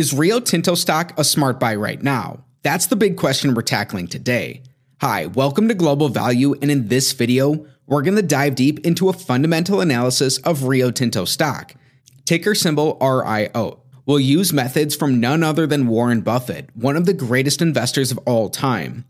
Is Rio Tinto stock a smart buy right now? That's the big question we're tackling today. Hi, welcome to Global Value, and in this video, we're going to dive deep into a fundamental analysis of Rio Tinto stock. Ticker symbol RIO. We'll use methods from none other than Warren Buffett, one of the greatest investors of all time.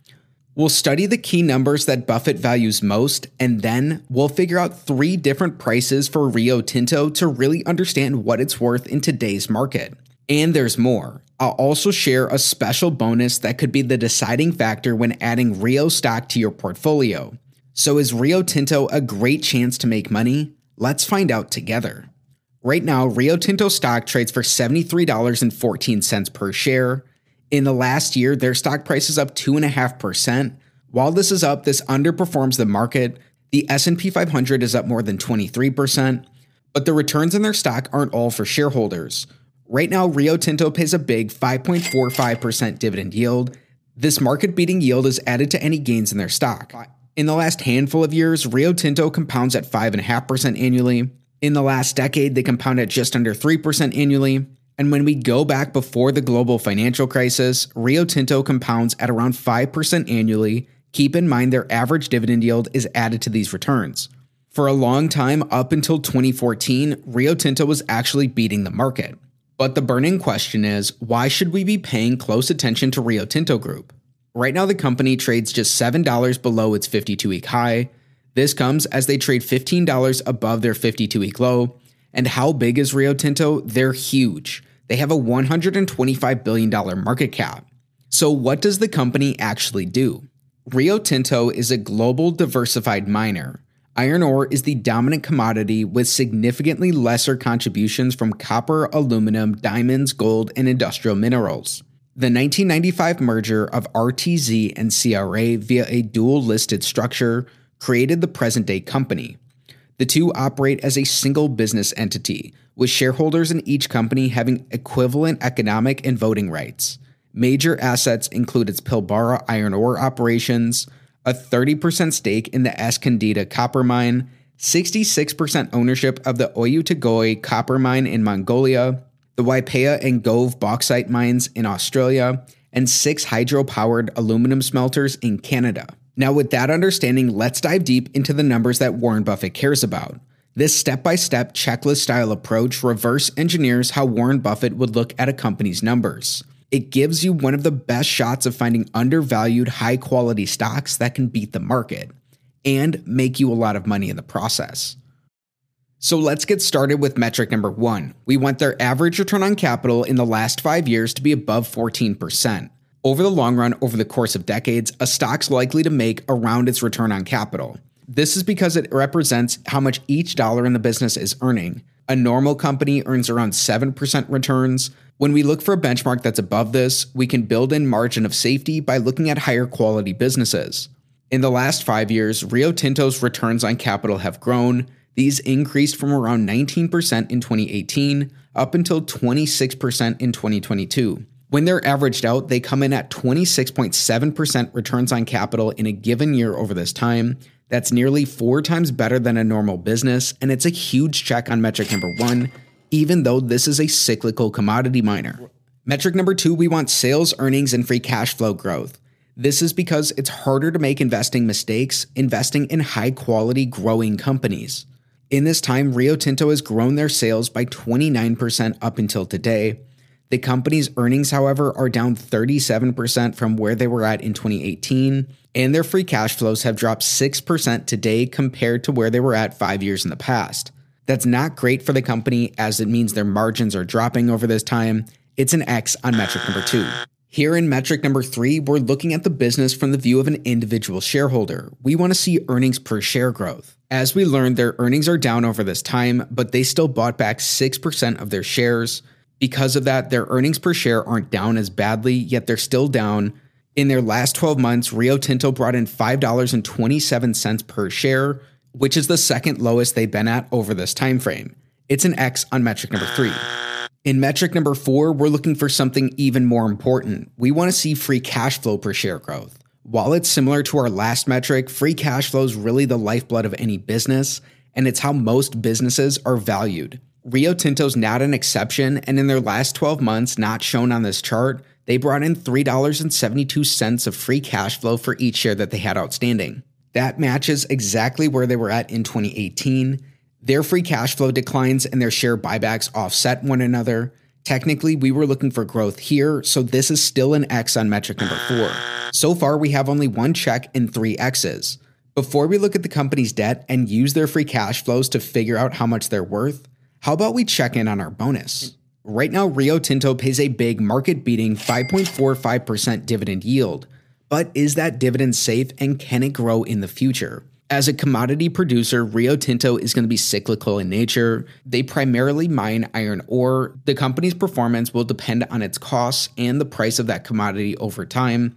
We'll study the key numbers that Buffett values most, and then we'll figure out three different prices for Rio Tinto to really understand what it's worth in today's market. And there's more. I'll also share a special bonus that could be the deciding factor when adding Rio stock to your portfolio. So, is Rio Tinto a great chance to make money? Let's find out together. Right now, Rio Tinto stock trades for $73.14 per share. In the last year, their stock price is up 2.5%. While this is up, this underperforms the market. The S&P 500 is up more than 23%, but the returns in their stock aren't all for shareholders. Right now, Rio Tinto pays a big 5.45% dividend yield. This market beating yield is added to any gains in their stock. In the last handful of years, Rio Tinto compounds at 5.5% annually. In the last decade, they compound at just under 3% annually. And when we go back before the global financial crisis, Rio Tinto compounds at around 5% annually. Keep in mind their average dividend yield is added to these returns. For a long time, up until 2014, Rio Tinto was actually beating the market. But the burning question is why should we be paying close attention to Rio Tinto Group? Right now, the company trades just $7 below its 52 week high. This comes as they trade $15 above their 52 week low. And how big is Rio Tinto? They're huge. They have a $125 billion market cap. So, what does the company actually do? Rio Tinto is a global diversified miner Iron ore is the dominant commodity with significantly lesser contributions from copper, aluminum, diamonds, gold, and industrial minerals. The 1995 merger of RTZ and CRA via a dual listed structure created the present day company. The two operate as a single business entity, with shareholders in each company having equivalent economic and voting rights. Major assets include its Pilbara iron ore operations, a 30% stake in the Escondida copper mine, 66% ownership of the Oyu Tolgoi copper mine in Mongolia, the Weipa and Gove bauxite mines in Australia, and six hydro powered aluminum smelters in Canada. Now, with that understanding, let's dive deep into the numbers that Warren Buffett cares about. This step by step checklist style approach reverse engineers how Warren Buffett would look at a company's numbers. It gives you one of the best shots of finding undervalued, high quality stocks that can beat the market and make you a lot of money in the process. So let's get started with metric number one. We want their average return on capital in the last five years to be above 14%. Over the long run, over the course of decades, a stock's likely to make around its return on capital. This is because it represents how much each dollar in the business is earning. A normal company earns around 7% returns. When we look for a benchmark that's above this, we can build in margin of safety by looking at higher quality businesses. In the last five years, Rio Tinto's returns on capital have grown. These increased from around 19% in 2018 up until 26% in 2022. When they're averaged out, they come in at 26.7% returns on capital in a given year over this time. That's nearly four times better than a normal business, and it's a huge check on metric number one, even though this is a cyclical commodity miner. Metric number two, we want sales, earnings, and free cash flow growth. This is because it's harder to make investing mistakes investing in high quality growing companies. In this time, Rio Tinto has grown their sales by 29% up until today, the company's earnings, however, are down 37% from where they were at in 2018, and their free cash flows have dropped 6% today compared to where they were at five years in the past. That's not great for the company as it means their margins are dropping over this time. It's an X on metric number two. Here in metric number three, we're looking at the business from the view of an individual shareholder. We want to see earnings per share growth. As we learned, their earnings are down over this time, but they still bought back 6% of their shares. Because of that, their earnings per share aren't down as badly, yet they're still down. In their last 12 months, Rio Tinto brought in $5.27 per share, which is the second lowest they've been at over this time frame. It's an X on metric number 3. In metric number 4, we're looking for something even more important. We want to see free cash flow per share growth. While it's similar to our last metric, free cash flow is really the lifeblood of any business, and it's how most businesses are valued. Rio Tinto's not an exception, and in their last 12 months, not shown on this chart, they brought in $3.72 of free cash flow for each share that they had outstanding. That matches exactly where they were at in 2018. Their free cash flow declines and their share buybacks offset one another. Technically, we were looking for growth here, so this is still an X on metric number four. So far, we have only one check and three X's. Before we look at the company's debt and use their free cash flows to figure out how much they're worth, how about we check in on our bonus? Right now, Rio Tinto pays a big market beating 5.45% dividend yield. But is that dividend safe and can it grow in the future? As a commodity producer, Rio Tinto is going to be cyclical in nature. They primarily mine iron ore. The company's performance will depend on its costs and the price of that commodity over time.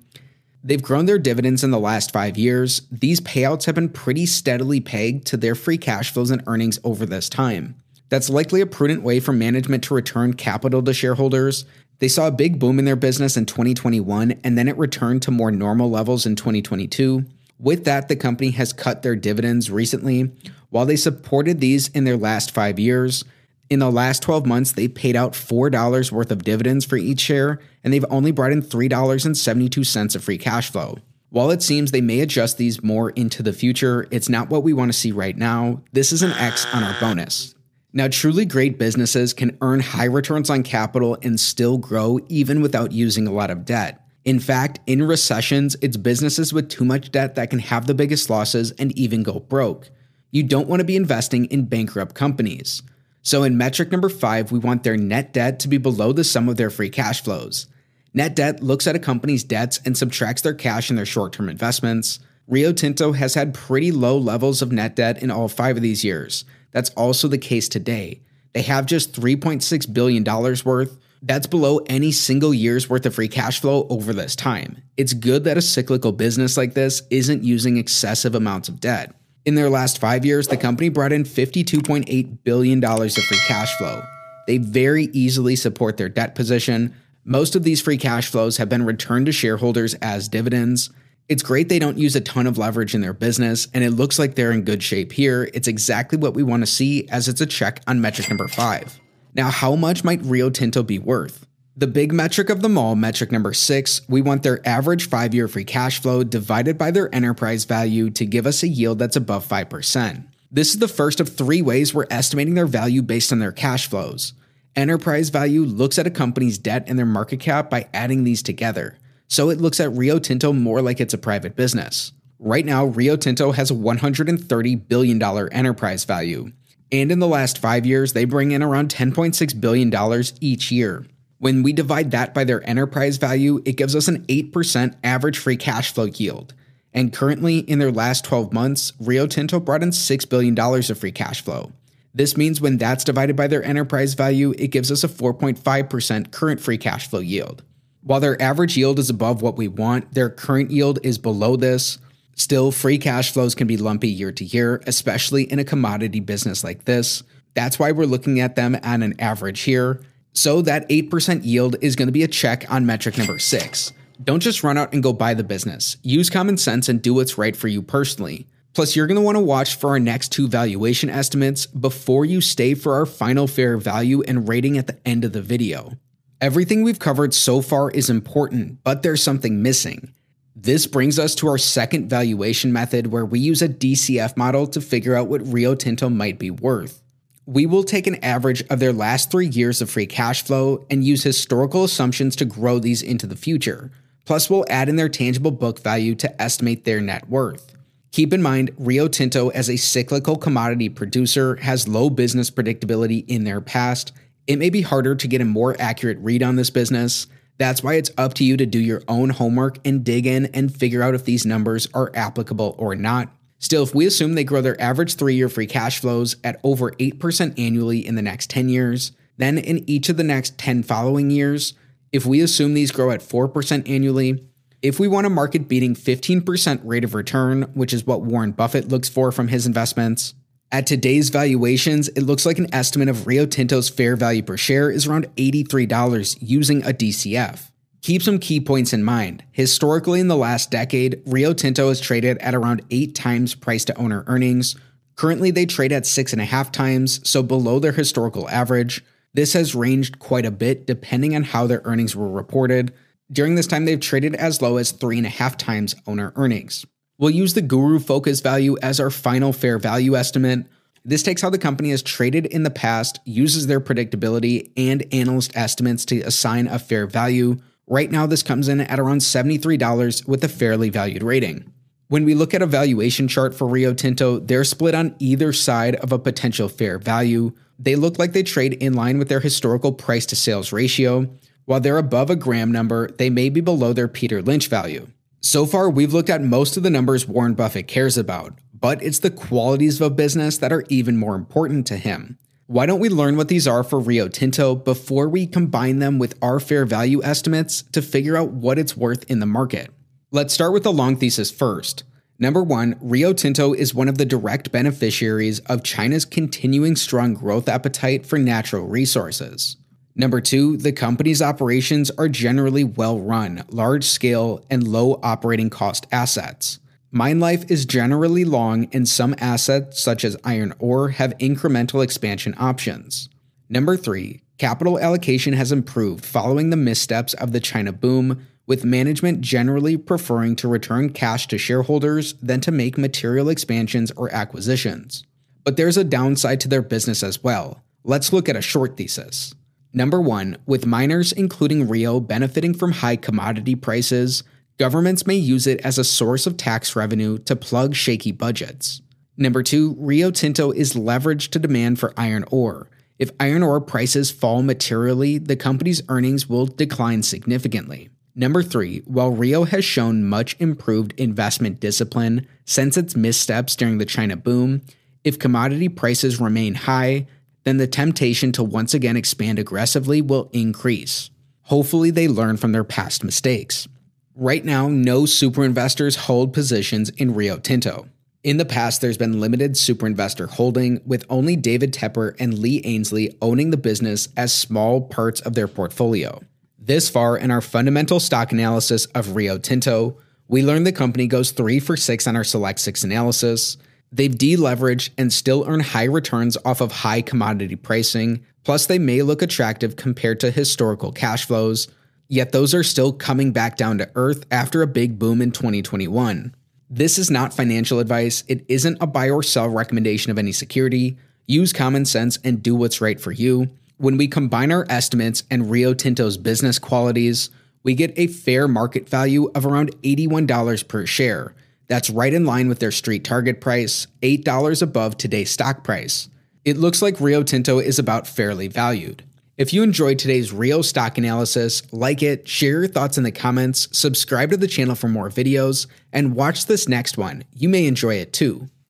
They've grown their dividends in the last five years. These payouts have been pretty steadily pegged to their free cash flows and earnings over this time. That's likely a prudent way for management to return capital to shareholders. They saw a big boom in their business in 2021, and then it returned to more normal levels in 2022. With that, the company has cut their dividends recently. While they supported these in their last five years, in the last 12 months, they paid out $4 worth of dividends for each share, and they've only brought in $3.72 of free cash flow. While it seems they may adjust these more into the future, it's not what we want to see right now. This is an X on our bonus. Now, truly great businesses can earn high returns on capital and still grow even without using a lot of debt. In fact, in recessions, it's businesses with too much debt that can have the biggest losses and even go broke. You don't want to be investing in bankrupt companies. So, in metric number five, we want their net debt to be below the sum of their free cash flows. Net debt looks at a company's debts and subtracts their cash and their short term investments. Rio Tinto has had pretty low levels of net debt in all five of these years. That's also the case today. They have just $3.6 billion worth, that's below any single year's worth of free cash flow over this time. It's good that a cyclical business like this isn't using excessive amounts of debt. In their last five years, the company brought in $52.8 billion of free cash flow. They very easily support their debt position. Most of these free cash flows have been returned to shareholders as dividends. It's great they don't use a ton of leverage in their business, and it looks like they're in good shape here. It's exactly what we want to see, as it's a check on metric number five. Now, how much might Rio Tinto be worth? The big metric of them all, metric number six, we want their average five year free cash flow divided by their enterprise value to give us a yield that's above 5%. This is the first of three ways we're estimating their value based on their cash flows. Enterprise value looks at a company's debt and their market cap by adding these together. So it looks at Rio Tinto more like it's a private business. Right now, Rio Tinto has a $130 billion enterprise value and in the last five years, they bring in around $10.6 billion each year. When we divide that by their enterprise value, it gives us an 8% average free cash flow yield. And currently, in their last 12 months, Rio Tinto brought in $6 billion of free cash flow. This means when that's divided by their enterprise value, it gives us a 4.5% current free cash flow yield. While their average yield is above what we want, their current yield is below this, Still, free cash flows can be lumpy year to year, especially in a commodity business like this. That's why we're looking at them on an average here. So that 8% yield is going to be a check on metric number six. Don't just run out and go buy the business. Use common sense and do what's right for you personally. Plus, you're going to want to watch for our next two valuation estimates before you stay for our final fair value and rating at the end of the video. Everything we've covered so far is important, but there's something missing. This brings us to our second valuation method where we use a DCF model to figure out what Rio Tinto might be worth. We will take an average of their last three years of free cash flow and use historical assumptions to grow these into the future. Plus, we'll add in their tangible book value to estimate their net worth. Keep in mind, Rio Tinto, as a cyclical commodity producer, has low business predictability in their past. It may be harder to get a more accurate read on this business, that's why it's up to you to do your own homework and dig in and figure out if these numbers are applicable or not. Still, if we assume they grow their average three year free cash flows at over 8% annually in the next 10 years, then in each of the next 10 following years, if we assume these grow at 4% annually, if we want a market beating 15% rate of return, which is what Warren Buffett looks for from his investments, at today's valuations, it looks like an estimate of Rio Tinto's fair value per share is around $83 using a DCF. Keep some key points in mind. Historically, in the last decade, Rio Tinto has traded at around 8 times price to owner earnings. Currently, they trade at six and a half times, so below their historical average. This has ranged quite a bit depending on how their earnings were reported. During this time, they've traded as low as three and a half times owner earnings. We'll use the Guru Focus value as our final fair value estimate. This takes how the company has traded in the past, uses their predictability and analyst estimates to assign a fair value. Right now, this comes in at around $73 with a fairly valued rating. When we look at a valuation chart for Rio Tinto, they're split on either side of a potential fair value. They look like they trade in line with their historical price to sales ratio. While they're above a Graham number, they may be below their Peter Lynch value. So far, we've looked at most of the numbers Warren Buffett cares about, but it's the qualities of a business that are even more important to him. Why don't we learn what these are for Rio Tinto before we combine them with our fair value estimates to figure out what it's worth in the market? Let's start with the long thesis first. Number one, Rio Tinto is one of the direct beneficiaries of China's continuing strong growth appetite for natural resources. Number two, the company's operations are generally well run, large scale, and low operating cost assets. Mine life is generally long, and some assets, such as iron ore, have incremental expansion options. Number three, capital allocation has improved following the missteps of the China boom, with management generally preferring to return cash to shareholders than to make material expansions or acquisitions. But there's a downside to their business as well. Let's look at a short thesis. Number one, with miners, including Rio, benefiting from high commodity prices, governments may use it as a source of tax revenue to plug shaky budgets. Number two, Rio Tinto is leveraged to demand for iron ore. If iron ore prices fall materially, the company's earnings will decline significantly. Number three, while Rio has shown much improved investment discipline since its missteps during the China boom, if commodity prices remain high, then the temptation to once again expand aggressively will increase. Hopefully, they learn from their past mistakes. Right now, no super investors hold positions in Rio Tinto. In the past, there's been limited super investor holding, with only David Tepper and Lee Ainslie owning the business as small parts of their portfolio. This far in our fundamental stock analysis of Rio Tinto, we learned the company goes 3 for 6 on our Select 6 analysis. They've deleveraged and still earn high returns off of high commodity pricing, plus, they may look attractive compared to historical cash flows, yet those are still coming back down to earth after a big boom in 2021. This is not financial advice, it isn't a buy or sell recommendation of any security. Use common sense and do what's right for you. When we combine our estimates and Rio Tinto's business qualities, we get a fair market value of around $81 per share. That's right in line with their street target price, $8 above today's stock price. It looks like Rio Tinto is about fairly valued. If you enjoyed today's Rio stock analysis, like it, share your thoughts in the comments, subscribe to the channel for more videos, and watch this next one. You may enjoy it too.